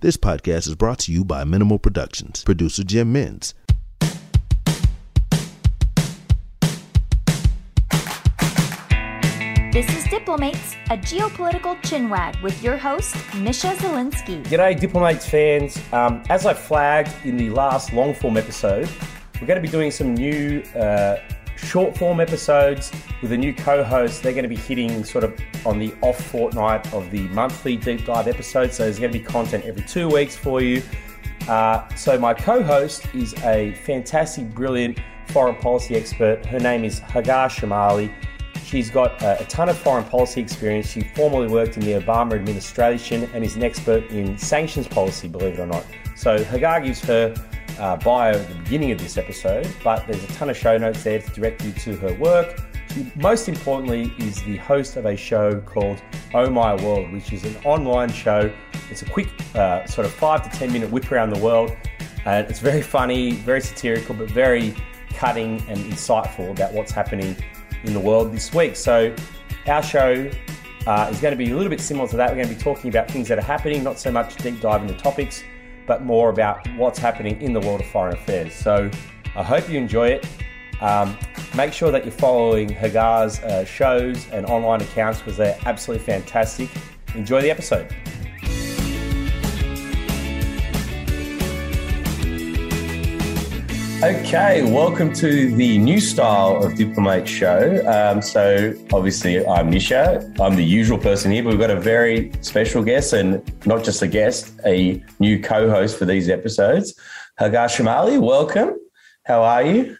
This podcast is brought to you by Minimal Productions, producer Jim Mins. This is Diplomates, a geopolitical chinwag with your host, Misha Zelinsky. G'day, Diplomates fans. Um, as I flagged in the last long form episode, we're going to be doing some new uh, short form episodes with a new co host. They're going to be hitting sort of on the off fortnight of the monthly deep dive episodes. So there's going to be content every two weeks for you. Uh, so my co host is a fantastic, brilliant foreign policy expert. Her name is Hagar Chemali. She's got a, a ton of foreign policy experience. She formerly worked in the Obama administration and is an expert in sanctions policy, believe it or not. So Hagar gives her uh, bio at the beginning of this episode, but there's a ton of show notes there to direct you to her work. She, most importantly, is the host of a show called Oh My World, which is an online show. It's a quick, uh, sort of five to ten minute whip around the world, and it's very funny, very satirical, but very cutting and insightful about what's happening in the world this week. So, our show uh, is going to be a little bit similar to that. We're going to be talking about things that are happening, not so much deep dive into topics, but more about what's happening in the world of foreign affairs. So, I hope you enjoy it. Um, make sure that you're following Hagar's uh, shows and online accounts because they're absolutely fantastic. Enjoy the episode. Okay, welcome to the new style of Diplomate show. Um, so, obviously, I'm Misha. I'm the usual person here, but we've got a very special guest, and not just a guest, a new co host for these episodes. Hagar Chemali, welcome. How are you?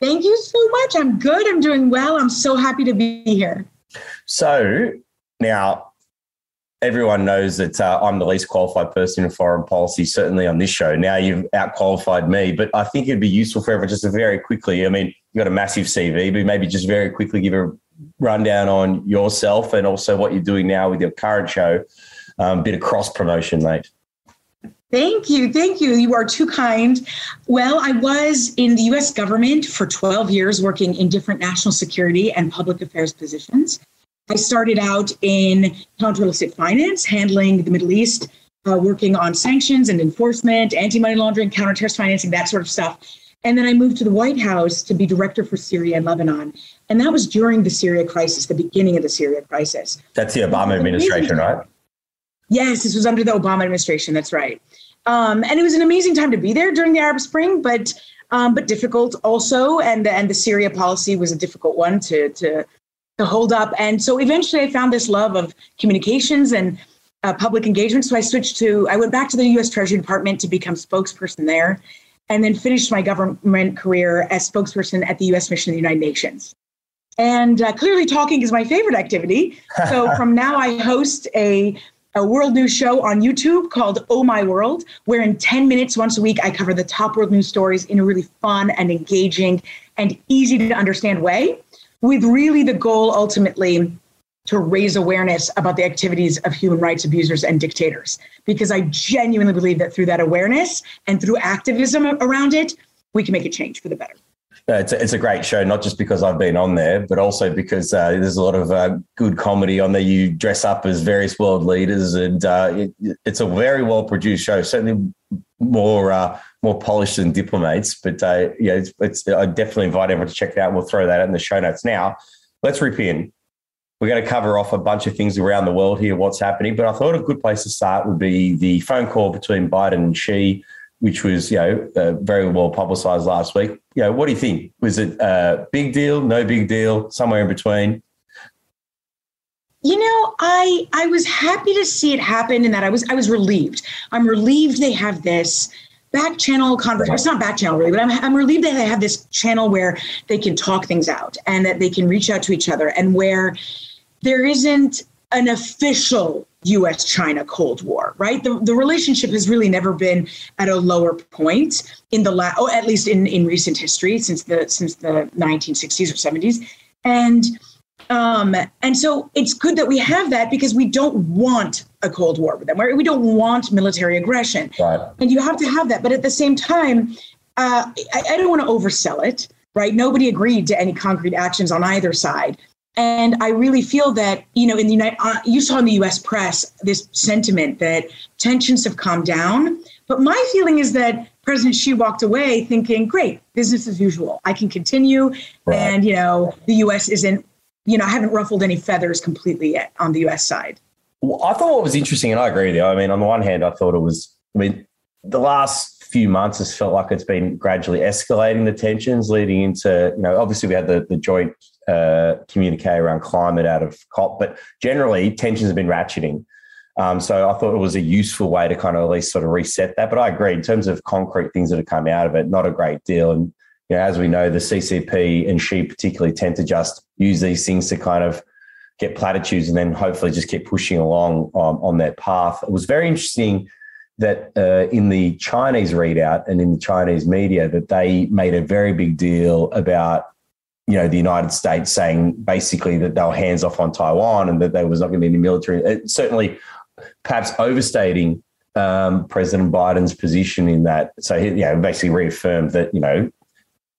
Thank you so much. I'm good. I'm doing well. I'm so happy to be here. So, now everyone knows that uh, I'm the least qualified person in foreign policy, certainly on this show. Now you've outqualified me, but I think it'd be useful for everyone just to very quickly. I mean, you've got a massive CV, but maybe just very quickly give a rundown on yourself and also what you're doing now with your current show. Um, bit of cross promotion, mate. Thank you. Thank you. You are too kind. Well, I was in the US government for 12 years working in different national security and public affairs positions. I started out in counter illicit finance, handling the Middle East, uh, working on sanctions and enforcement, anti money laundering, counter terrorist financing, that sort of stuff. And then I moved to the White House to be director for Syria and Lebanon. And that was during the Syria crisis, the beginning of the Syria crisis. That's the Obama administration, right? Yes, this was under the Obama administration. That's right. Um, and it was an amazing time to be there during the Arab Spring, but um, but difficult also. And and the Syria policy was a difficult one to to to hold up. And so eventually I found this love of communications and uh, public engagement. So I switched to, I went back to the US Treasury Department to become spokesperson there, and then finished my government career as spokesperson at the US Mission of the United Nations. And uh, clearly, talking is my favorite activity. So from now, I host a, a world news show on YouTube called Oh My World, where in 10 minutes once a week, I cover the top world news stories in a really fun and engaging and easy to understand way with really the goal ultimately to raise awareness about the activities of human rights abusers and dictators. Because I genuinely believe that through that awareness and through activism around it, we can make a change for the better. It's a, it's a great show, not just because I've been on there, but also because uh, there's a lot of uh, good comedy on there. You dress up as various world leaders, and uh, it, it's a very well produced show. Certainly more uh, more polished than diplomates, but uh, yeah, it's, it's, I definitely invite everyone to check it out. We'll throw that in the show notes. Now, let's rip in. We're going to cover off a bunch of things around the world here, what's happening. But I thought a good place to start would be the phone call between Biden and Xi which was you know uh, very well publicized last week. You know, what do you think? Was it a big deal, no big deal, somewhere in between? You know, I I was happy to see it happen, and that I was I was relieved. I'm relieved they have this back channel conversation. It's not back channel really, but I'm I'm relieved that they have this channel where they can talk things out and that they can reach out to each other, and where there isn't an official US China Cold War, right? The, the relationship has really never been at a lower point in the last, or at least in, in recent history since the since the 1960s or 70s. And um, and so it's good that we have that because we don't want a Cold War with them. We don't want military aggression. Right. And you have to have that. But at the same time, uh, I, I don't want to oversell it, right? Nobody agreed to any concrete actions on either side. And I really feel that, you know, in the United, uh, you saw in the US press this sentiment that tensions have calmed down. But my feeling is that President Xi walked away thinking, great, business as usual. I can continue. Right. And, you know, the US isn't, you know, I haven't ruffled any feathers completely yet on the US side. I thought what was interesting, and I agree with you. I mean, on the one hand, I thought it was, I mean, the last few months has felt like it's been gradually escalating the tensions leading into, you know, obviously we had the, the joint uh, communique around climate out of COP, but generally tensions have been ratcheting. Um, so I thought it was a useful way to kind of at least sort of reset that. But I agree in terms of concrete things that have come out of it, not a great deal. And you know, as we know, the CCP and Xi particularly tend to just use these things to kind of get platitudes and then hopefully just keep pushing along um, on that path. It was very interesting that uh, in the Chinese readout and in the Chinese media that they made a very big deal about you know the United States saying basically that they were hands off on Taiwan and that there was not going to be any military. It, certainly, perhaps overstating um, President Biden's position in that. So he, know, basically reaffirmed that you know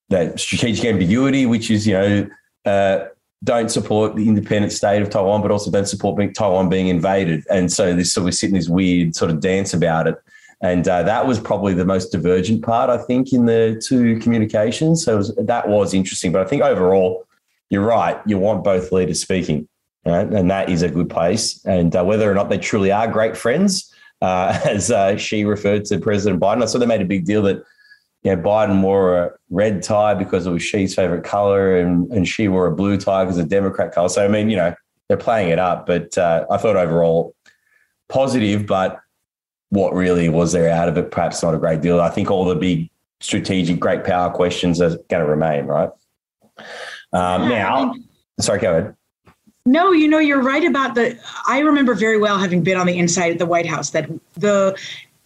that strategic ambiguity, which is you know. Uh, don't support the independent state of Taiwan, but also don't support being, Taiwan being invaded. And so this, so we're sitting this weird sort of dance about it. And uh, that was probably the most divergent part, I think, in the two communications. So was, that was interesting. But I think overall, you're right. You want both leaders speaking, right? and that is a good place. And uh, whether or not they truly are great friends, uh, as uh, Xi referred to President Biden, I saw they made a big deal that you know, Biden wore a red tie because it was Xi's favorite color, and, and Xi wore a blue tie because of Democrat color. So, I mean, you know, they're playing it up. But uh, I thought overall positive, but what really was there out of it? Perhaps not a great deal. I think all the big strategic, great power questions are going to remain, right? Um, yeah, now, sorry, go ahead. No, you know, you're right about the. I remember very well having been on the inside of the White House that the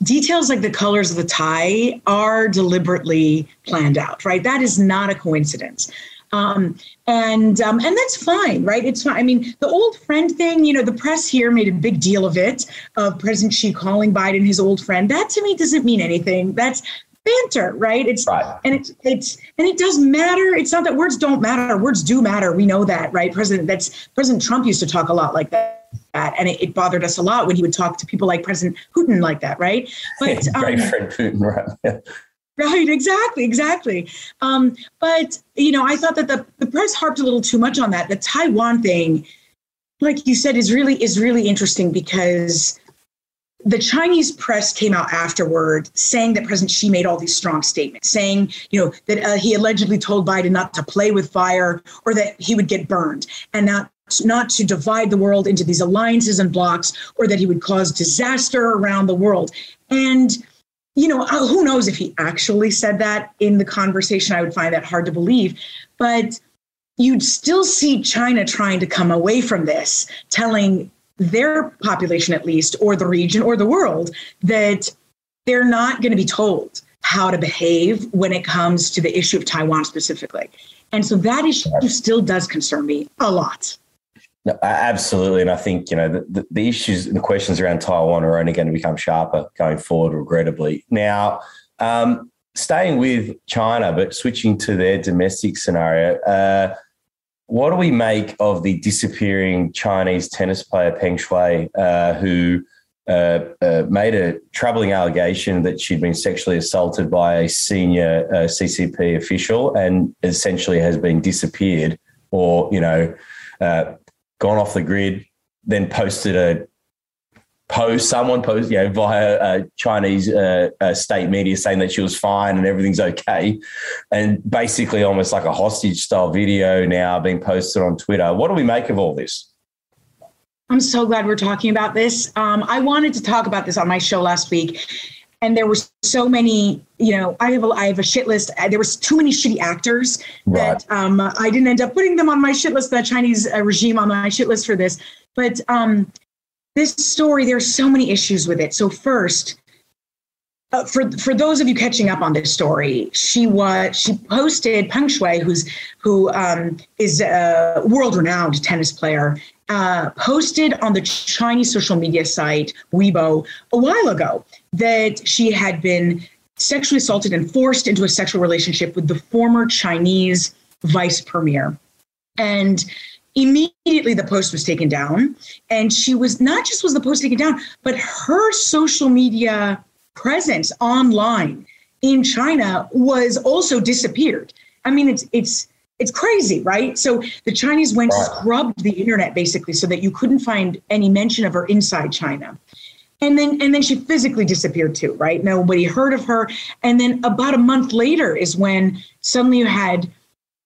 details like the colors of the tie are deliberately planned out, right? That is not a coincidence. Um, and um, and that's fine, right? It's fine. I mean, the old friend thing, you know, the press here made a big deal of it, of President Xi calling Biden his old friend. That to me doesn't mean anything. That's banter, right? It's right. and it's it's and it does matter. It's not that words don't matter. Words do matter. We know that, right? President that's President Trump used to talk a lot like that. And it, it bothered us a lot when he would talk to people like President Putin like that, right? But um, friend Putin, right? Right, exactly, exactly. Um, but you know, I thought that the, the press harped a little too much on that. The Taiwan thing, like you said, is really is really interesting because the Chinese press came out afterward saying that President Xi made all these strong statements, saying, you know, that uh, he allegedly told Biden not to play with fire or that he would get burned and not not to divide the world into these alliances and blocks or that he would cause disaster around the world. And you know, uh, who knows if he actually said that in the conversation? I would find that hard to believe. But you'd still see China trying to come away from this, telling their population, at least, or the region or the world, that they're not going to be told how to behave when it comes to the issue of Taiwan specifically. And so that issue still does concern me a lot. No, absolutely. And I think, you know, the, the issues and the questions around Taiwan are only going to become sharper going forward, regrettably. Now, um, staying with China, but switching to their domestic scenario, uh, what do we make of the disappearing Chinese tennis player Peng Shuai, uh, who uh, uh made a troubling allegation that she'd been sexually assaulted by a senior uh, CCP official and essentially has been disappeared or, you know, uh, gone off the grid, then posted a post, someone posted, you know, via uh, Chinese uh, state media saying that she was fine and everything's okay. And basically almost like a hostage style video now being posted on Twitter. What do we make of all this? I'm so glad we're talking about this. Um, I wanted to talk about this on my show last week and there were so many you know i have a, I have a shit list. Uh, there was too many shitty actors right. that um, i didn't end up putting them on my shit list the chinese uh, regime on my shit list for this. But um, this story there's so many issues with it. So first uh, for for those of you catching up on this story, she was she posted Peng Shuai, who's who um, is a world renowned tennis player, uh, posted on the Chinese social media site Weibo a while ago that she had been sexually assaulted and forced into a sexual relationship with the former Chinese vice premier. And immediately the post was taken down and she was not just was the post taken down but her social media presence online in china was also disappeared i mean it's it's it's crazy right so the chinese went right. scrubbed the internet basically so that you couldn't find any mention of her inside china and then and then she physically disappeared too right nobody heard of her and then about a month later is when suddenly you had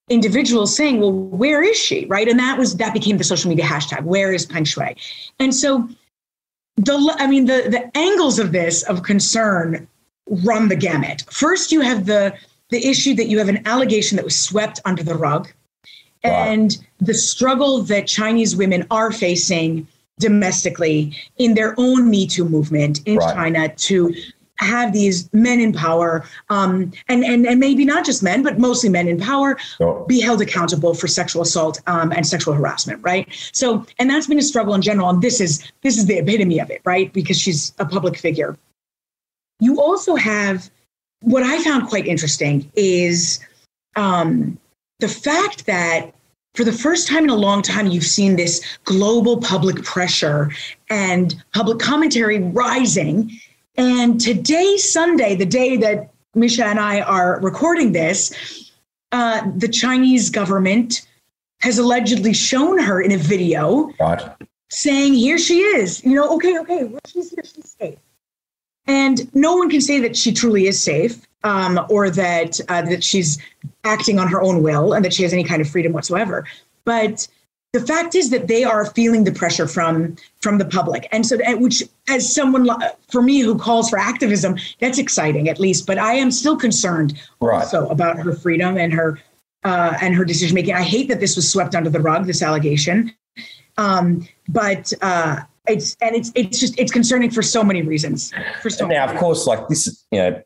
individuals saying, well, where is she? Right. And that was that became the social media hashtag, where is Peng Shuai? And so the I mean the the angles of this of concern run the gamut. First, you have the the issue that you have an allegation that was swept under the rug. Wow. And the struggle that Chinese women are facing domestically in their own Me Too movement in right. China to have these men in power, um, and, and, and maybe not just men, but mostly men in power, be held accountable for sexual assault um, and sexual harassment, right? So, and that's been a struggle in general, and this is this is the epitome of it, right? Because she's a public figure. You also have what I found quite interesting is um, the fact that for the first time in a long time, you've seen this global public pressure and public commentary rising and today, Sunday, the day that Misha and I are recording this, uh, the Chinese government has allegedly shown her in a video saying, Here she is. You know, okay, okay, well, she's here, she's safe. And no one can say that she truly is safe um, or that, uh, that she's acting on her own will and that she has any kind of freedom whatsoever. But the fact is that they are feeling the pressure from from the public and so which as someone for me who calls for activism that's exciting at least but i am still concerned right. also about her freedom and her uh, and her decision making i hate that this was swept under the rug this allegation um, but uh, it's and it's it's just it's concerning for so many reasons for so now of course like this you know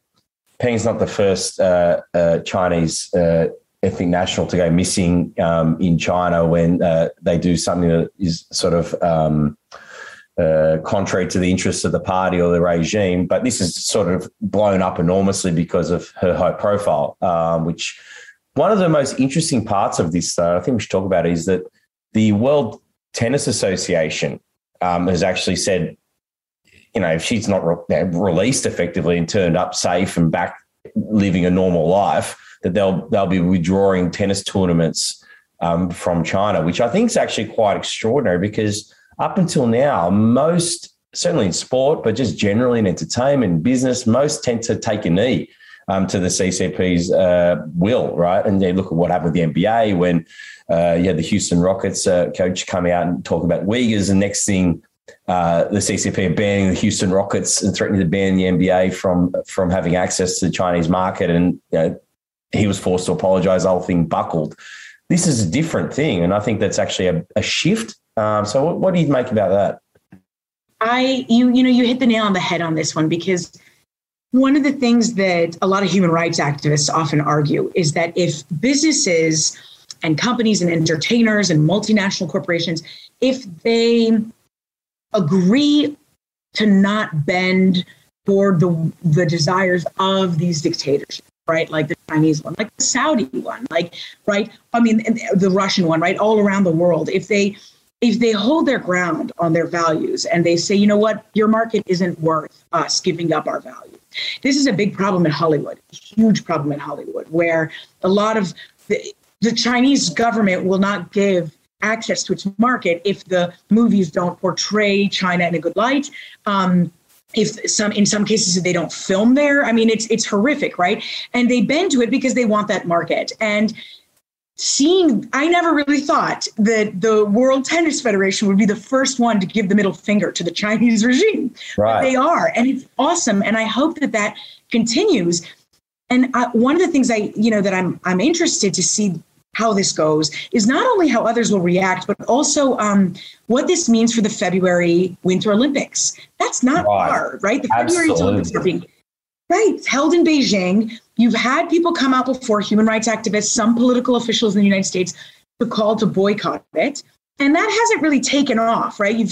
Peng's not the first uh, uh chinese uh, ethnic national to go missing um, in China when uh, they do something that is sort of um, uh, contrary to the interests of the party or the regime. But this is sort of blown up enormously because of her high profile, um, which one of the most interesting parts of this, I think we should talk about, is that the World Tennis Association um, has actually said, you know, if she's not re- released effectively and turned up safe and back living a normal life, that they'll they'll be withdrawing tennis tournaments um, from China, which I think is actually quite extraordinary because up until now, most certainly in sport, but just generally in entertainment, business, most tend to take a knee um, to the CCP's uh, will, right? And they look at what happened with the NBA when uh, you had the Houston Rockets uh, coach come out and talk about Uyghurs, and next thing uh, the CCP banning the Houston Rockets and threatening to ban the NBA from from having access to the Chinese market, and you know, he was forced to apologize. The whole thing buckled. This is a different thing, and I think that's actually a, a shift. Um, so, what, what do you make about that? I you you know you hit the nail on the head on this one because one of the things that a lot of human rights activists often argue is that if businesses and companies and entertainers and multinational corporations if they agree to not bend toward the the desires of these dictators right? Like the Chinese one, like the Saudi one, like right. I mean, the Russian one, right? All around the world, if they if they hold their ground on their values and they say, you know what, your market isn't worth us giving up our value. This is a big problem in Hollywood, a huge problem in Hollywood, where a lot of the, the Chinese government will not give access to its market if the movies don't portray China in a good light. Um, if some in some cases they don't film there i mean it's it's horrific right and they bend to it because they want that market and seeing i never really thought that the world tennis federation would be the first one to give the middle finger to the chinese regime right. But they are and it's awesome and i hope that that continues and I, one of the things i you know that i'm i'm interested to see how this goes is not only how others will react, but also um, what this means for the February Winter Olympics. That's not right. hard, right? The February Olympics are being right held in Beijing. You've had people come out before, human rights activists, some political officials in the United States, to call to boycott it, and that hasn't really taken off, right? You've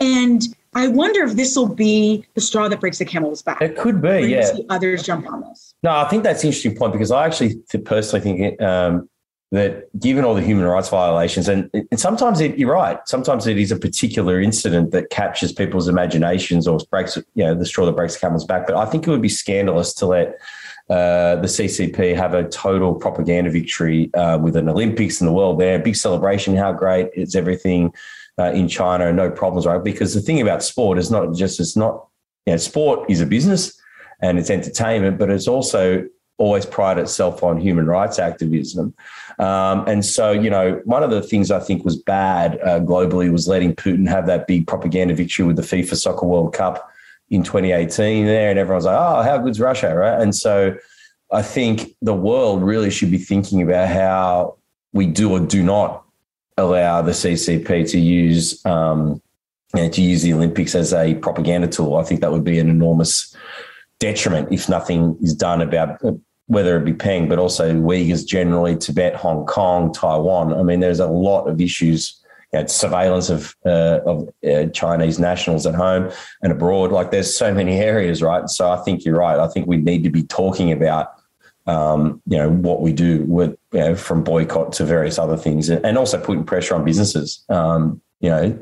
and I wonder if this will be the straw that breaks the camel's back. It could be, yeah. others jump on this. No, I think that's an interesting point because I actually personally think um, that given all the human rights violations, and, and sometimes it, you're right, sometimes it is a particular incident that captures people's imaginations or breaks, you know, the straw that breaks the camel's back. But I think it would be scandalous to let uh, the CCP have a total propaganda victory uh, with an Olympics in the world there, big celebration, how great it's everything uh, in China no problems, right? Because the thing about sport is not just, it's not, you know, sport is a business and it's entertainment, but it's also always prided itself on human rights activism. Um, and so, you know, one of the things I think was bad uh, globally was letting Putin have that big propaganda victory with the FIFA Soccer World Cup in 2018 there. And everyone's like, oh, how good's Russia, right? And so I think the world really should be thinking about how we do or do not allow the CCP to use. Um, to use the Olympics as a propaganda tool, I think that would be an enormous detriment if nothing is done about whether it be Peng, but also Uyghurs generally, Tibet, Hong Kong, Taiwan. I mean, there's a lot of issues. You know, surveillance of uh, of uh, Chinese nationals at home and abroad. Like, there's so many areas, right? So I think you're right. I think we need to be talking about, um, you know, what we do with you know, from boycott to various other things, and also putting pressure on businesses. Um, you know,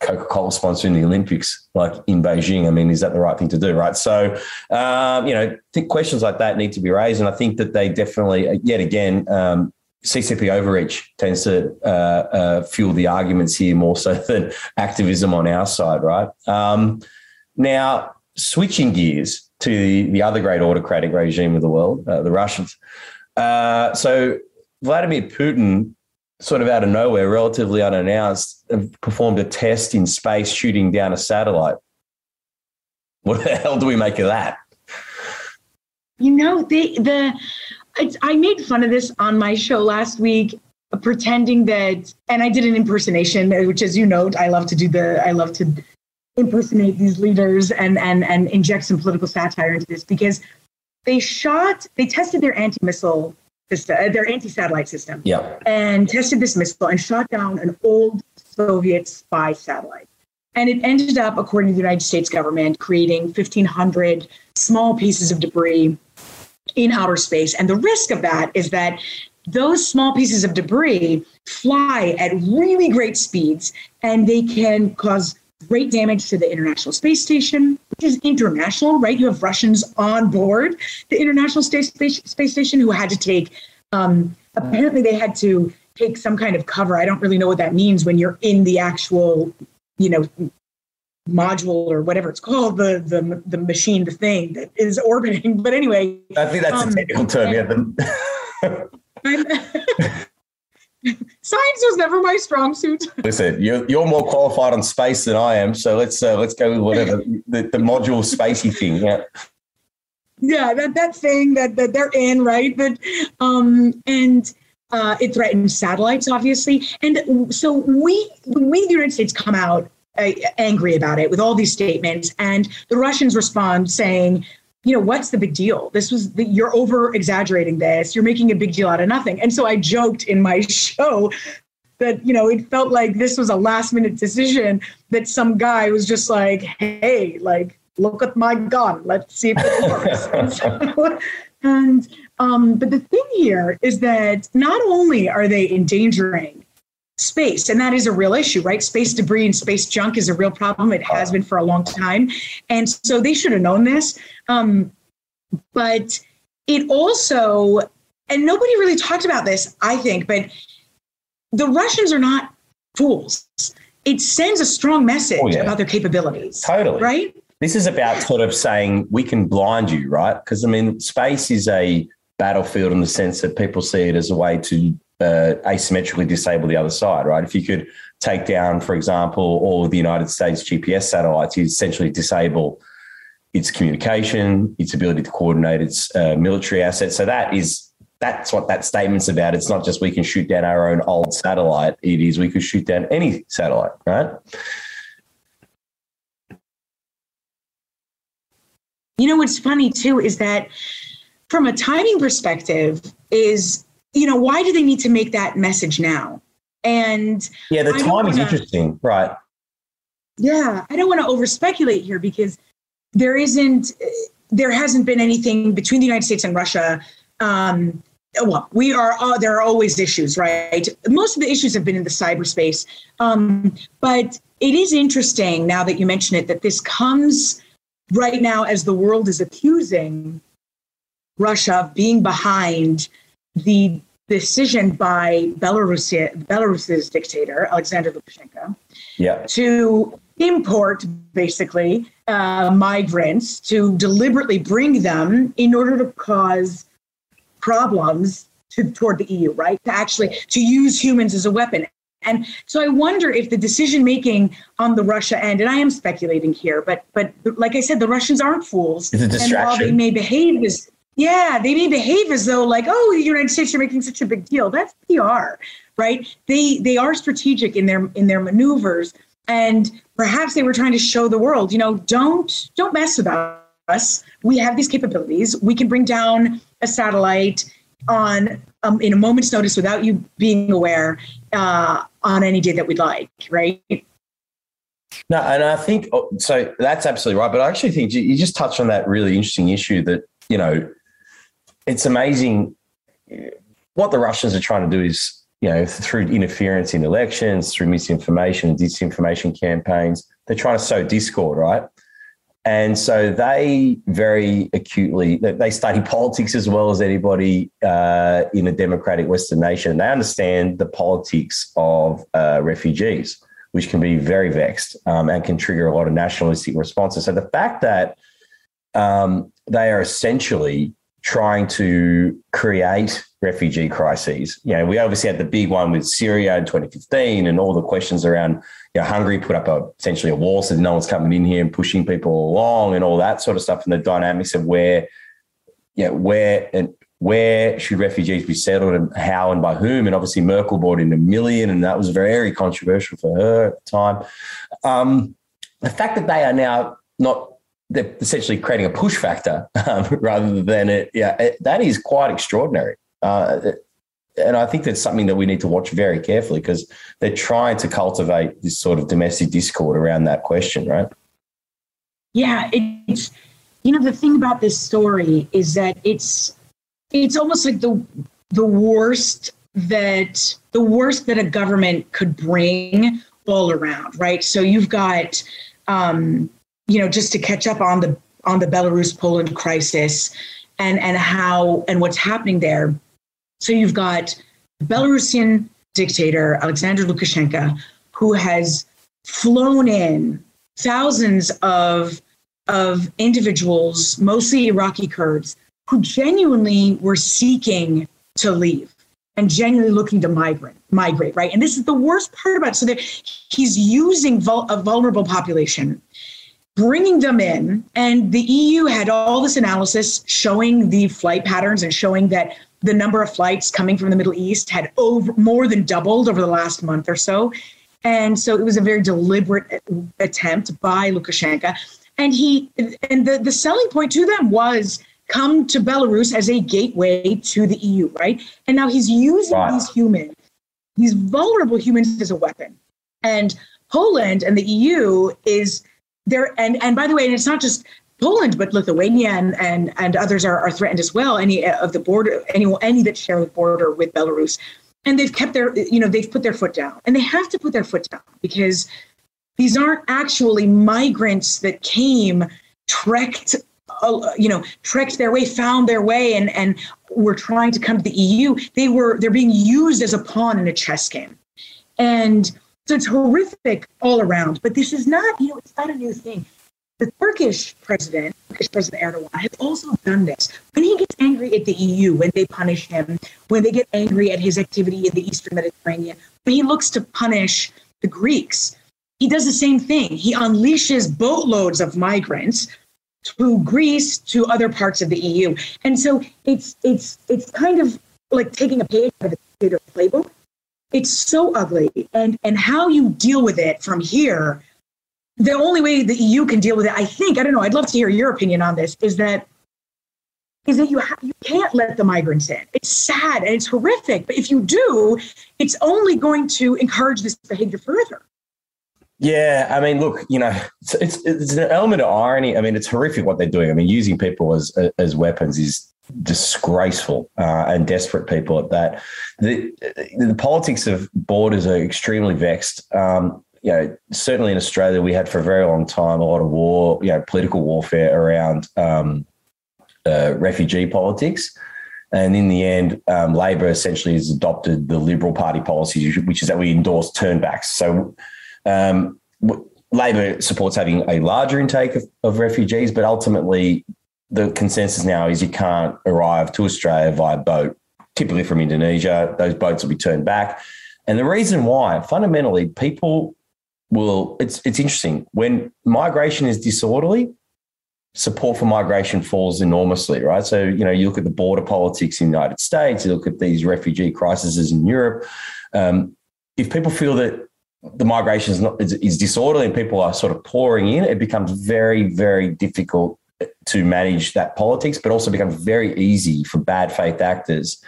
Coca-Cola sponsoring the Olympics, like in Beijing. I mean, is that the right thing to do? Right. So, um, you know, questions like that need to be raised, and I think that they definitely, uh, yet again, um, CCP overreach tends to uh, uh, fuel the arguments here more so than activism on our side. Right. Um, now, switching gears to the, the other great autocratic regime of the world, uh, the Russians. Uh, so Vladimir Putin sort of out of nowhere, relatively unannounced, performed a test in space shooting down a satellite. What the hell do we make of that? You know, the the I made fun of this on my show last week, pretending that, and I did an impersonation, which, as you know, I love to do the I love to impersonate these leaders and and and inject some political satire into this because they shot, they tested their anti missile system, uh, their anti-satellite system, yeah. and tested this missile and shot down an old Soviet spy satellite. And it ended up, according to the United States government, creating 1,500 small pieces of debris in outer space. And the risk of that is that those small pieces of debris fly at really great speeds and they can cause great damage to the International Space Station, is international, right? You have Russians on board the International Space, Space Station who had to take, um, apparently, they had to take some kind of cover. I don't really know what that means when you're in the actual, you know, module or whatever it's called, the the the machine, the thing that is orbiting. But anyway, I think that's um, a technical term. Yeah. Science was never my strong suit. Listen, you're, you're more qualified on space than I am, so let's uh, let's go with whatever the, the module spacey thing. Yeah. Yeah, that that thing that that they're in, right? That um and uh, it threatens satellites, obviously, and so we we the United States come out uh, angry about it with all these statements, and the Russians respond saying, you know, what's the big deal? This was, the, you're over exaggerating this. You're making a big deal out of nothing. And so I joked in my show that, you know, it felt like this was a last minute decision that some guy was just like, hey, like, look at my gun. Let's see if it works. and, so, and um, but the thing here is that not only are they endangering space. And that is a real issue, right? Space debris and space junk is a real problem. It has been for a long time. And so they should have known this. Um, but it also, and nobody really talked about this, I think, but the Russians are not fools. It sends a strong message oh, yeah. about their capabilities. Totally. Right? This is about sort of saying we can blind you, right? Because I mean, space is a battlefield in the sense that people see it as a way to uh, asymmetrically disable the other side, right? If you could take down, for example, all of the United States GPS satellites, you essentially disable its communication, its ability to coordinate its uh, military assets. So that is that's what that statement's about. It's not just we can shoot down our own old satellite. It is we could shoot down any satellite, right? You know what's funny too is that from a timing perspective, is you know, why do they need to make that message now? And yeah, the time is interesting, right? Yeah, I don't want to over speculate here because there isn't, there hasn't been anything between the United States and Russia um, well, we are. Uh, there are always issues, right? Most of the issues have been in the cyberspace, um, but it is interesting now that you mention it that this comes right now as the world is accusing Russia of being behind the decision by Belarus, Belarus's dictator Alexander Lukashenko, yeah. to import basically uh, migrants to deliberately bring them in order to cause problems to, toward the EU, right? To actually to use humans as a weapon. And so I wonder if the decision making on the Russia end, and I am speculating here, but but like I said, the Russians aren't fools. It's a distraction. And while they may behave as yeah, they may behave as though like, oh, the United States are making such a big deal. That's PR, right? They they are strategic in their in their maneuvers, and perhaps they were trying to show the world, you know, don't don't mess with us. We have these capabilities. We can bring down a satellite on um, in a moment's notice without you being aware uh, on any day that we'd like, right? No, and I think oh, so. That's absolutely right. But I actually think you just touched on that really interesting issue that you know it's amazing what the Russians are trying to do is, you know, through interference in elections, through misinformation and disinformation campaigns, they're trying to sow discord, right? And so they very acutely they study politics as well as anybody uh, in a democratic Western nation. They understand the politics of uh, refugees, which can be very vexed um, and can trigger a lot of nationalistic responses. So the fact that um, they are essentially trying to create refugee crises. You know, we obviously had the big one with Syria in 2015 and all the questions around, you know, Hungary put up a, essentially a wall, said no one's coming in here and pushing people along and all that sort of stuff and the dynamics of where, you know, where and where should refugees be settled and how and by whom? And obviously Merkel brought in a million and that was very controversial for her at the time. Um, the fact that they are now not essentially creating a push factor um, rather than it. Yeah, it, that is quite extraordinary. Uh, and I think that's something that we need to watch very carefully because they're trying to cultivate this sort of domestic discord around that question, right? Yeah, it's you know the thing about this story is that it's it's almost like the the worst that the worst that a government could bring all around, right? So you've got um, you know, just to catch up on the on the Belarus Poland crisis and and how and what's happening there. So you've got Belarusian dictator Alexander Lukashenko, who has flown in thousands of of individuals, mostly Iraqi Kurds, who genuinely were seeking to leave and genuinely looking to migrate, migrate, right? And this is the worst part about it. So he's using vul- a vulnerable population bringing them in. And the EU had all this analysis showing the flight patterns and showing that the number of flights coming from the Middle East had over more than doubled over the last month or so. And so it was a very deliberate attempt by Lukashenko. And he and the, the selling point to them was come to Belarus as a gateway to the EU, right? And now he's using wow. these humans, these vulnerable humans as a weapon. And Poland and the EU is there and and by the way, and it's not just Poland, but Lithuania and and, and others are, are threatened as well. Any of the border, any any that share the border with Belarus, and they've kept their you know they've put their foot down, and they have to put their foot down because these aren't actually migrants that came trekked uh, you know trekked their way found their way and and were trying to come to the eu they were they're being used as a pawn in a chess game. And so it's horrific all around. But this is not, you know, it's not a new thing. The Turkish president, Turkish President Erdogan, has also done this. When he gets angry at the EU, when they punish him, when they get angry at his activity in the Eastern Mediterranean, when he looks to punish the Greeks, he does the same thing. He unleashes boatloads of migrants to Greece, to other parts of the EU. And so it's it's it's kind of like taking a page out of the playbook it's so ugly and and how you deal with it from here the only way the eu can deal with it i think i don't know i'd love to hear your opinion on this is that is that you ha- you can't let the migrants in it's sad and it's horrific but if you do it's only going to encourage this behavior further yeah, I mean, look, you know, it's, it's, it's an element of irony. I mean, it's horrific what they're doing. I mean, using people as as weapons is disgraceful uh, and desperate people at that. The, the politics of borders are extremely vexed. Um, you know, certainly in Australia, we had for a very long time a lot of war, you know, political warfare around um, uh, refugee politics. And in the end, um, Labor essentially has adopted the Liberal Party policies, which is that we endorse turnbacks. So um, Labor supports having a larger intake of, of refugees, but ultimately the consensus now is you can't arrive to Australia via boat, typically from Indonesia. Those boats will be turned back. And the reason why, fundamentally, people will, it's, it's interesting. When migration is disorderly, support for migration falls enormously, right? So, you know, you look at the border politics in the United States, you look at these refugee crises in Europe. Um, if people feel that the migration is, not, is, is disorderly and people are sort of pouring in, it becomes very, very difficult to manage that politics, but also becomes very easy for bad faith actors,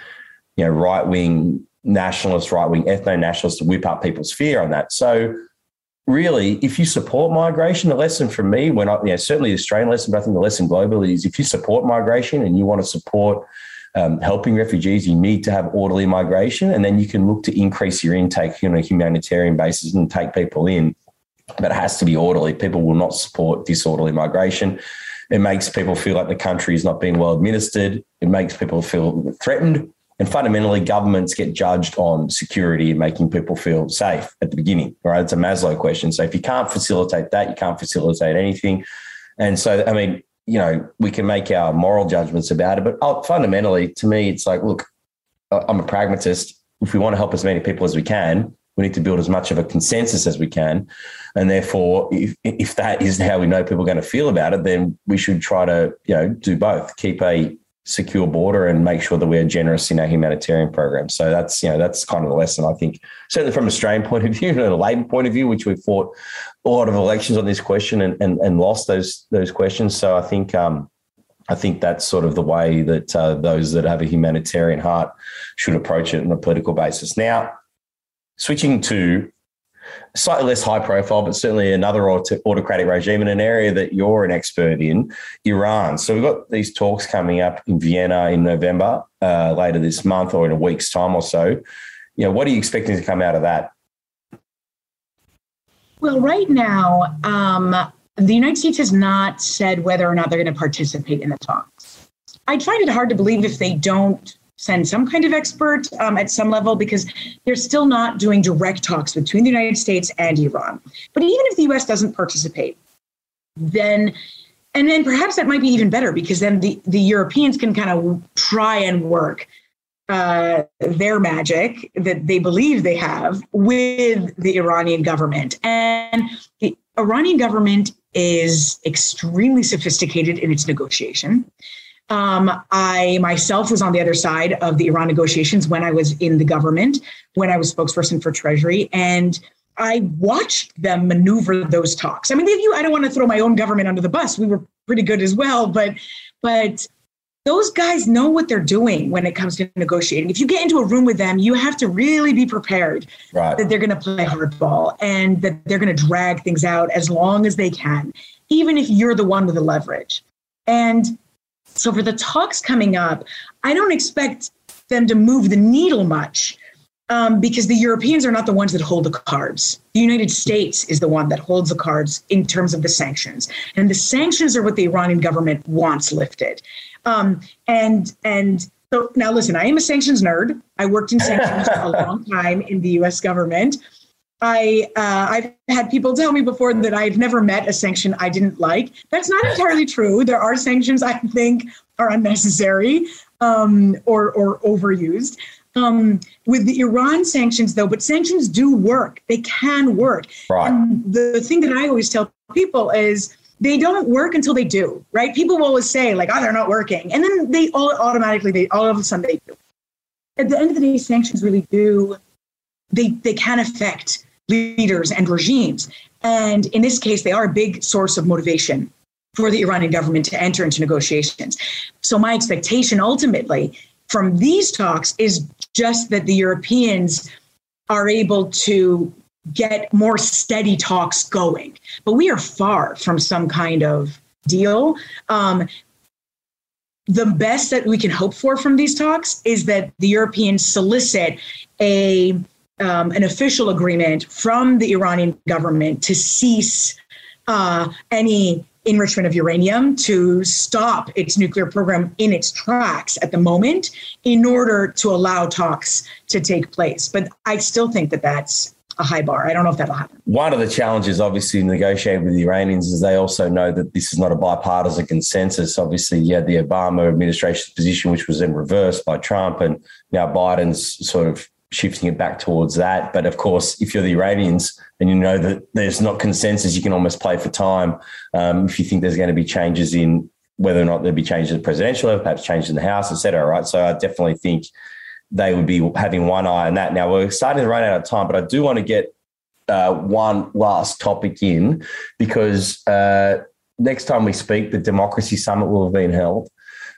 you know, right wing nationalists, right wing ethno nationalists to whip up people's fear on that. So, really, if you support migration, the lesson from me, when I, you know, certainly the Australian lesson, but I think the lesson globally is if you support migration and you want to support um, helping refugees, you need to have orderly migration, and then you can look to increase your intake on a humanitarian basis and take people in. But it has to be orderly. People will not support disorderly migration. It makes people feel like the country is not being well administered. It makes people feel threatened. And fundamentally, governments get judged on security and making people feel safe at the beginning. Right? It's a Maslow question. So if you can't facilitate that, you can't facilitate anything. And so, I mean, you know, we can make our moral judgments about it, but uh, fundamentally, to me, it's like, look, I'm a pragmatist. If we want to help as many people as we can, we need to build as much of a consensus as we can. And therefore, if, if that is how we know people are going to feel about it, then we should try to, you know, do both. Keep a secure border and make sure that we're generous in our humanitarian program. So that's, you know, that's kind of the lesson I think, certainly from an Australian point of view and a Labor point of view, which we fought a lot of elections on this question and, and, and lost those those questions. So I think um, I think that's sort of the way that uh, those that have a humanitarian heart should approach it on a political basis. Now, switching to slightly less high profile, but certainly another autocratic regime in an area that you're an expert in, Iran. So we've got these talks coming up in Vienna in November, uh, later this month or in a week's time or so. You know, what are you expecting to come out of that? Well, right now, um, the United States has not said whether or not they're going to participate in the talks. I find it hard to believe if they don't send some kind of expert um, at some level because they're still not doing direct talks between the United States and Iran. But even if the US doesn't participate, then and then perhaps that might be even better because then the, the Europeans can kind of try and work uh, their magic that they believe they have with the Iranian government. And the Iranian government is extremely sophisticated in its negotiation. Um, I myself was on the other side of the Iran negotiations when I was in the government, when I was spokesperson for Treasury, and I watched them maneuver those talks. I mean, you, I don't want to throw my own government under the bus. We were pretty good as well, but but those guys know what they're doing when it comes to negotiating. If you get into a room with them, you have to really be prepared right. that they're going to play hardball and that they're going to drag things out as long as they can, even if you're the one with the leverage. And so for the talks coming up, I don't expect them to move the needle much um, because the Europeans are not the ones that hold the cards. The United States is the one that holds the cards in terms of the sanctions, and the sanctions are what the Iranian government wants lifted. Um, and and so now listen, I am a sanctions nerd. I worked in sanctions for a long time in the U.S. government. I uh, I've had people tell me before that I've never met a sanction I didn't like. That's not entirely true. There are sanctions I think are unnecessary um, or or overused. Um, with the Iran sanctions, though, but sanctions do work. They can work. Right. And the thing that I always tell people is they don't work until they do. Right? People will always say like, "Oh, they're not working," and then they all automatically they all of a sudden they do. At the end of the day, sanctions really do. They they can affect leaders and regimes. And in this case, they are a big source of motivation for the Iranian government to enter into negotiations. So, my expectation ultimately from these talks is just that the Europeans are able to get more steady talks going. But we are far from some kind of deal. Um, the best that we can hope for from these talks is that the Europeans solicit a um, an official agreement from the Iranian government to cease uh, any enrichment of uranium to stop its nuclear program in its tracks at the moment in order to allow talks to take place. But I still think that that's a high bar. I don't know if that'll happen. One of the challenges, obviously, negotiating with the Iranians is they also know that this is not a bipartisan consensus. Obviously, you had the Obama administration's position, which was then reversed by Trump, and now Biden's sort of shifting it back towards that. But of course, if you're the Iranians and you know that there's not consensus, you can almost play for time. Um, if you think there's going to be changes in whether or not there'll be changes at the presidential level, perhaps changes in the House, et cetera, right? So I definitely think they would be having one eye on that. Now we're starting to run out of time, but I do want to get uh, one last topic in because uh, next time we speak, the Democracy Summit will have been held.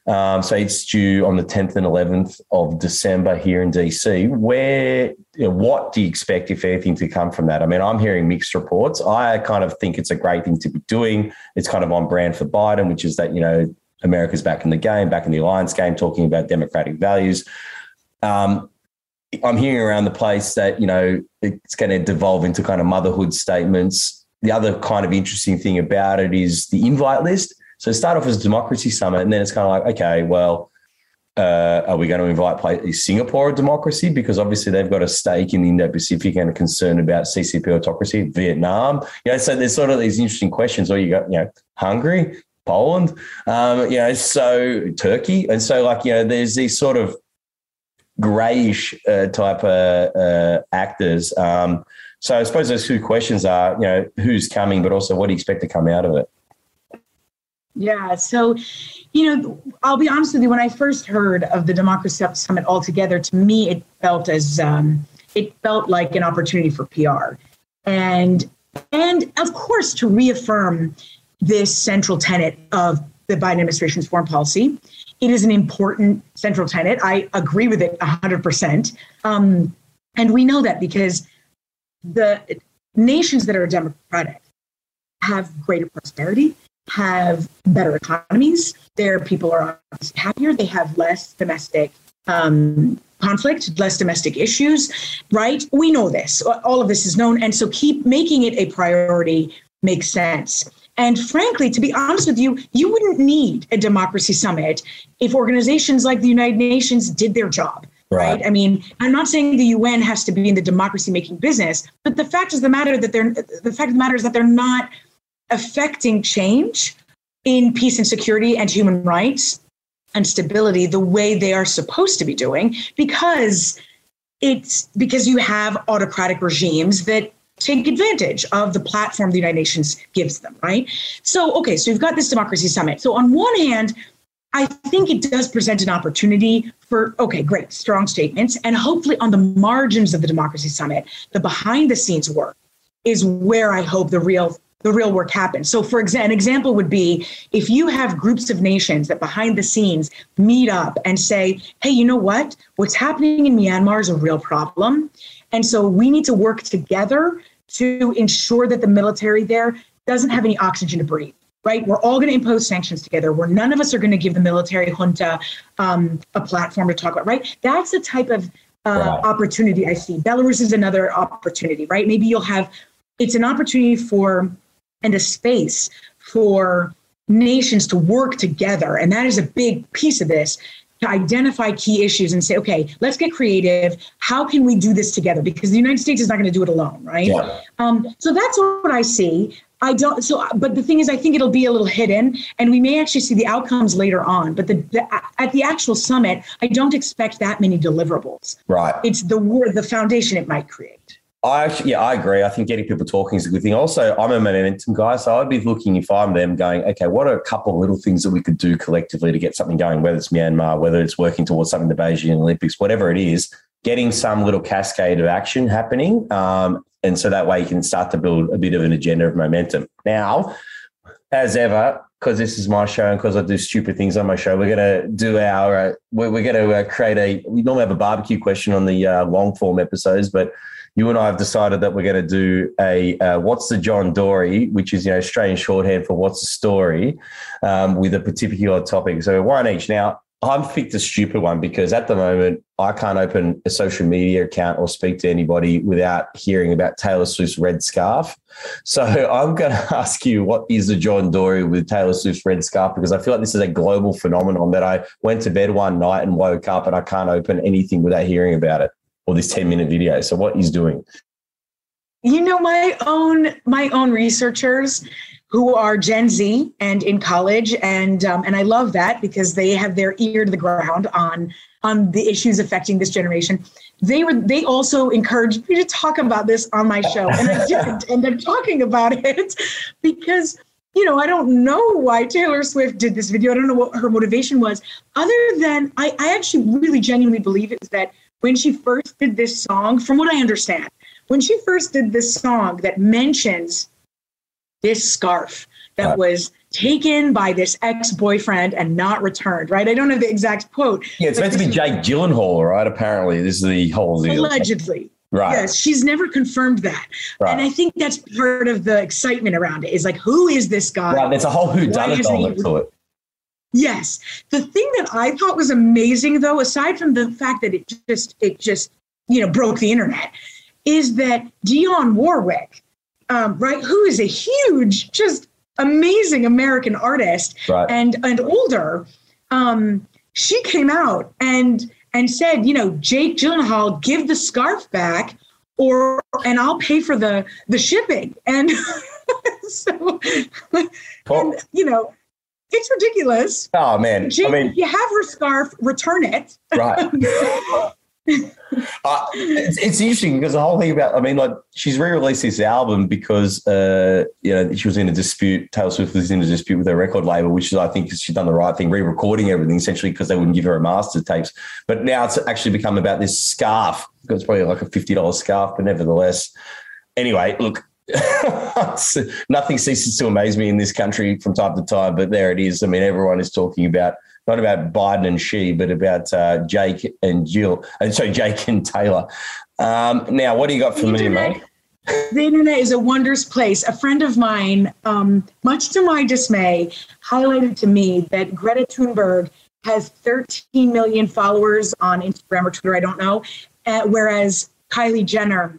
Um, so it's due on the 10th and 11th of December here in DC. Where, you know, what do you expect, if anything, to come from that? I mean, I'm hearing mixed reports. I kind of think it's a great thing to be doing. It's kind of on brand for Biden, which is that, you know, America's back in the game, back in the alliance game, talking about democratic values. Um, I'm hearing around the place that, you know, it's going to devolve into kind of motherhood statements. The other kind of interesting thing about it is the invite list. So start off as a democracy summit, and then it's kind of like, okay, well, uh, are we going to invite Singapore a democracy? Because obviously they've got a stake in the Indo-Pacific and a concern about CCP autocracy. Vietnam, you know, so there's sort of these interesting questions. Or you got, you know, Hungary, Poland, um, you know, so Turkey, and so like you know, there's these sort of grayish uh, type of uh, actors. Um, so I suppose those two questions are, you know, who's coming, but also what do you expect to come out of it? Yeah. So, you know, I'll be honest with you. When I first heard of the Democracy Summit altogether, to me, it felt as um, it felt like an opportunity for PR, and and of course to reaffirm this central tenet of the Biden administration's foreign policy. It is an important central tenet. I agree with it 100%. Um, and we know that because the nations that are democratic have greater prosperity, have better economies. Their people are happier. They have less domestic um, conflict, less domestic issues, right? We know this. All of this is known. And so keep making it a priority makes sense. And frankly, to be honest with you, you wouldn't need a democracy summit if organizations like the United Nations did their job. Right. right. I mean, I'm not saying the UN has to be in the democracy making business, but the fact is the matter that they're the fact of the matter is that they're not affecting change in peace and security and human rights and stability the way they are supposed to be doing because it's because you have autocratic regimes that take advantage of the platform the United Nations gives them, right? So, okay, so you've got this democracy summit. So, on one hand, I think it does present an opportunity for, okay, great, strong statements. And hopefully, on the margins of the democracy summit, the behind the scenes work is where I hope the real the real work happens. So, for example, an example would be if you have groups of nations that behind the scenes meet up and say, hey, you know what? What's happening in Myanmar is a real problem. And so we need to work together to ensure that the military there doesn't have any oxygen to breathe right? We're all going to impose sanctions together where none of us are going to give the military junta um, a platform to talk about, right? That's the type of uh, opportunity I see. Belarus is another opportunity, right? Maybe you'll have, it's an opportunity for, and a space for nations to work together. And that is a big piece of this to identify key issues and say, okay, let's get creative. How can we do this together? Because the United States is not going to do it alone, right? Yeah. Um, so that's what I see. I don't. So, but the thing is, I think it'll be a little hidden, and we may actually see the outcomes later on. But the, the at the actual summit, I don't expect that many deliverables. Right. It's the the foundation it might create. I actually, yeah, I agree. I think getting people talking is a good thing. Also, I'm a momentum guy, so I'd be looking if I'm them, going, okay, what are a couple of little things that we could do collectively to get something going? Whether it's Myanmar, whether it's working towards something the Beijing Olympics, whatever it is, getting some little cascade of action happening, um, and so that way you can start to build a bit of an agenda of momentum. Now, as ever, because this is my show and because I do stupid things on my show, we're going to do our, uh, we're, we're going to uh, create a, we normally have a barbecue question on the uh, long form episodes, but you and I have decided that we're going to do a uh, "What's the John Dory," which is you know Australian shorthand for "What's the story," um, with a particular topic. So one each. Now, I'm picked a stupid one because at the moment I can't open a social media account or speak to anybody without hearing about Taylor Swift's red scarf. So I'm going to ask you, what is the John Dory with Taylor Swift's red scarf? Because I feel like this is a global phenomenon that I went to bed one night and woke up and I can't open anything without hearing about it or this 10 minute video. So what he's doing? You know, my own my own researchers who are Gen Z and in college, and um, and I love that because they have their ear to the ground on on the issues affecting this generation. They were they also encouraged me to talk about this on my show, and I didn't end up talking about it because you know I don't know why Taylor Swift did this video. I don't know what her motivation was, other than I, I actually really genuinely believe it's that when she first did this song, from what I understand, when she first did this song that mentions this scarf that was taken by this ex-boyfriend and not returned, right? I don't know the exact quote. Yeah, it's meant to be Jake Gyllenhaal, right? Apparently, this is the whole deal. Allegedly. Right. Yes, she's never confirmed that. Right. And I think that's part of the excitement around it is like, who is this guy? Right, there's a whole who done it element to it. Yes. The thing that I thought was amazing though, aside from the fact that it just it just, you know, broke the internet, is that Dionne Warwick, um, right, who is a huge, just amazing American artist Right. and and older, um, she came out and and said, you know, Jake Gyllenhaal, give the scarf back, or and I'll pay for the the shipping. And so, and, you know, it's ridiculous. Oh man, I mean, you have her scarf, return it. right. Uh, it's, it's interesting because the whole thing about, I mean, like she's re-released this album because, uh, you know, she was in a dispute. Taylor Swift was in a dispute with her record label, which is, I think, she's done the right thing, re-recording everything essentially because they wouldn't give her a master tapes. But now it's actually become about this scarf. It's probably like a fifty dollars scarf, but nevertheless, anyway, look. nothing ceases to amaze me in this country from time to time, but there it is. I mean, everyone is talking about not about Biden and Xi, but about uh, Jake and Jill, and so Jake and Taylor. Um, now, what do you got for me, mate? the internet is a wondrous place. A friend of mine, um, much to my dismay, highlighted to me that Greta Thunberg has 13 million followers on Instagram or Twitter, I don't know, uh, whereas Kylie Jenner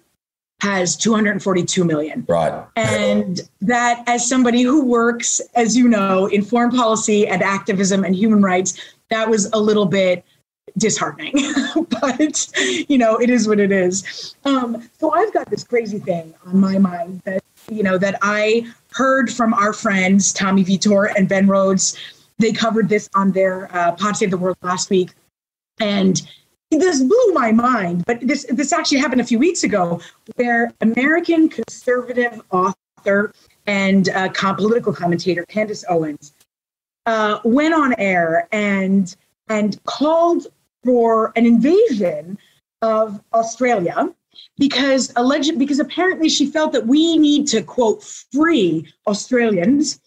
has 242 million. Right. And that, as somebody who works, as you know, in foreign policy and activism and human rights, that was a little bit disheartening. but, you know, it is what it is. Um, so I've got this crazy thing on my mind that, you know, that I heard from our friends, Tommy Vietor and Ben Rhodes. They covered this on their uh, Pod Save the World last week. And this blew my mind, but this this actually happened a few weeks ago, where American conservative author and uh, political commentator Candace Owens uh, went on air and and called for an invasion of Australia because alleged because apparently she felt that we need to quote free Australians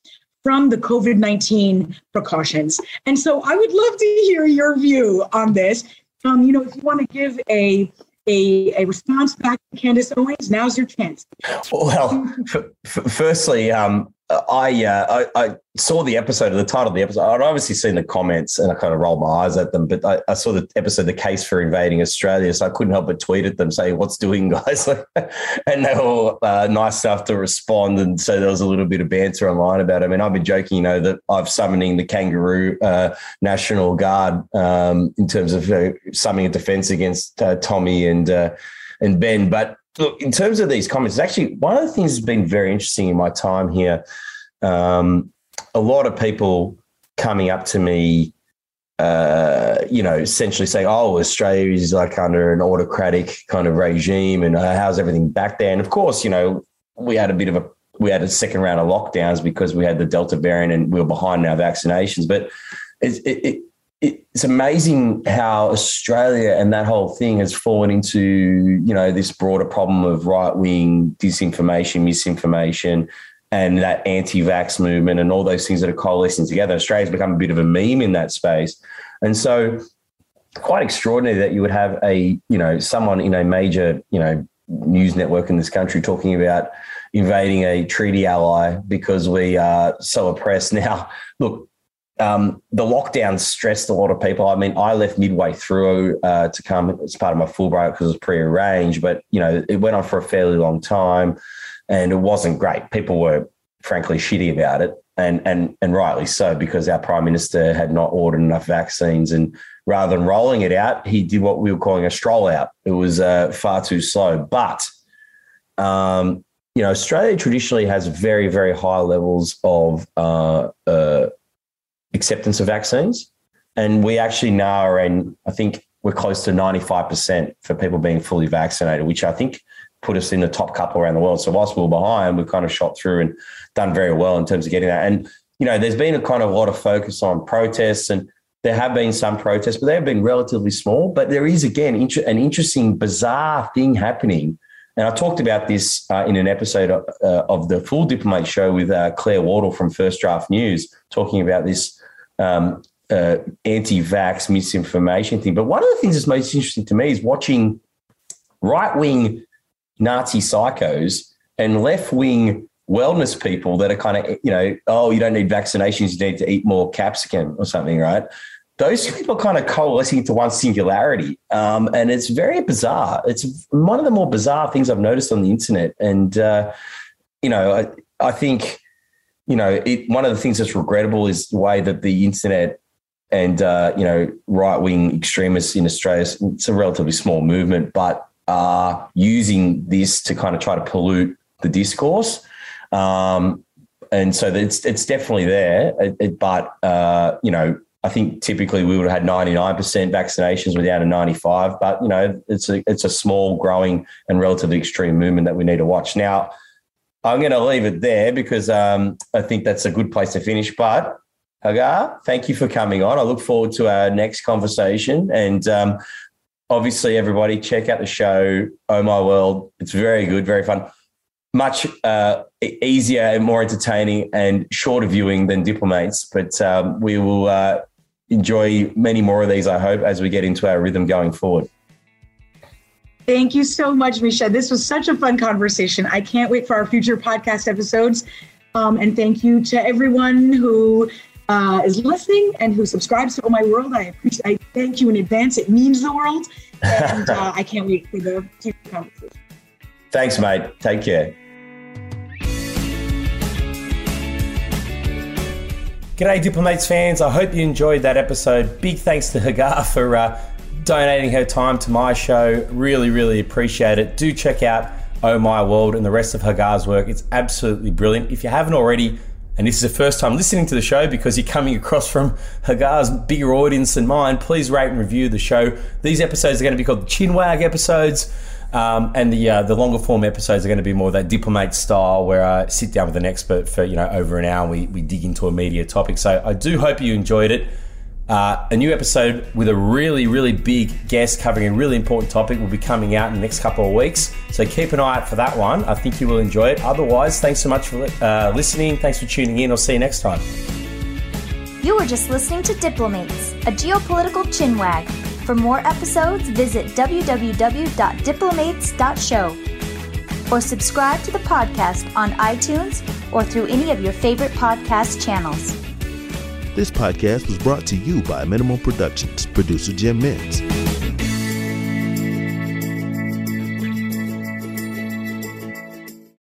from the COVID 19 precautions. And so I would love to hear your view on this. Um, you know, if you want to give a, a, a response back to Candace Owens, now's your chance. Well, f- f- firstly, um, I, uh, I I saw the episode, of the title of the episode. I'd obviously seen the comments and I kind of rolled my eyes at them, but I, I saw the episode, The Case for Invading Australia. So I couldn't help but tweet at them, say, What's doing, guys? and they were uh, nice enough to respond. And so there was a little bit of banter online about it. I mean, I've been joking, you know, that I've summoning the Kangaroo uh, National Guard um, in terms of uh, summoning a defense against uh, Tommy and, uh, and Ben. But look, in terms of these comments, actually one of the things that's been very interesting in my time here. Um, a lot of people coming up to me, uh, you know, essentially saying, "Oh, Australia is like under an autocratic kind of regime, and uh, how's everything back there?" And of course, you know, we had a bit of a we had a second round of lockdowns because we had the Delta variant and we were behind in our vaccinations. But it, it, it's amazing how Australia and that whole thing has fallen into you know this broader problem of right wing disinformation, misinformation, and that anti-vax movement and all those things that are coalescing together. Australia's become a bit of a meme in that space, and so quite extraordinary that you would have a you know someone in a major you know news network in this country talking about invading a treaty ally because we are so oppressed. Now, look, um, the lockdown stressed a lot of people. I mean, I left midway through uh, to come as part of my Fulbright because it was pre-arranged, but you know, it went on for a fairly long time, and it wasn't great. People were frankly shitty about it, and and and rightly so because our prime minister had not ordered enough vaccines, and rather than rolling it out, he did what we were calling a stroll out. It was uh, far too slow, but. Um, you know, Australia traditionally has very, very high levels of uh, uh, acceptance of vaccines. And we actually now are in, I think we're close to 95% for people being fully vaccinated, which I think put us in the top couple around the world. So whilst we were behind, we've kind of shot through and done very well in terms of getting that. And, you know, there's been a kind of a lot of focus on protests and there have been some protests, but they have been relatively small. But there is, again, an interesting, bizarre thing happening. And I talked about this uh, in an episode of, uh, of, the Full Diplomat show with uh, Claire Wardle from First Draft News, talking about this um, uh, anti-vax misinformation thing. But one of the things that's most interesting to me is watching right-wing Nazi psychos and left-wing wellness people that are kind of, you know, oh, you don't need vaccinations, you need to eat more capsicum or something, right? Those people kind of coalescing into one singularity. Um, and it's very bizarre. It's one of the more bizarre things I've noticed on the internet. And, uh, you know, I, I think you know, it, one of the things that's regrettable is the way that the internet and uh, you know right wing extremists in Australia. It's a relatively small movement, but are using this to kind of try to pollute the discourse. Um, and so it's it's definitely there, it, it, but uh, you know. I think typically we would have had 99% vaccinations without a 95, but you know it's a it's a small, growing, and relatively extreme movement that we need to watch. Now, I'm going to leave it there because um, I think that's a good place to finish. But Hagar, thank you for coming on. I look forward to our next conversation. And um, obviously, everybody, check out the show, Oh My World. It's very good, very fun. Much uh, easier and more entertaining and shorter viewing than Diplomates. But um, we will uh, enjoy many more of these, I hope, as we get into our rhythm going forward. Thank you so much, Misha. This was such a fun conversation. I can't wait for our future podcast episodes. Um, and thank you to everyone who uh, is listening and who subscribes to Oh My World. I appreciate. I thank you in advance. It means the world, and uh, I can't wait for the future conversation. Thanks, mate. Take care. G'day, Diplomates fans. I hope you enjoyed that episode. Big thanks to Hagar for. Uh, donating her time to my show. Really, really appreciate it. Do check out Oh My World and the rest of Hagar's work. It's absolutely brilliant. If you haven't already, and this is the first time listening to the show because you're coming across from Hagar's bigger audience than mine, please rate and review the show. These episodes are going to be called the Chinwag episodes. Um, and the uh, the longer form episodes are going to be more that diplomate style, where I sit down with an expert for you know over an hour. And we we dig into a media topic. So I do hope you enjoyed it. Uh, a new episode with a really, really big guest covering a really important topic will be coming out in the next couple of weeks. So keep an eye out for that one. I think you will enjoy it. Otherwise, thanks so much for uh, listening. Thanks for tuning in. I'll see you next time. You were just listening to Diplomates, a geopolitical chinwag. For more episodes, visit www.diplomates.show or subscribe to the podcast on iTunes or through any of your favorite podcast channels. This podcast was brought to you by Minimal Productions, producer Jim Mintz.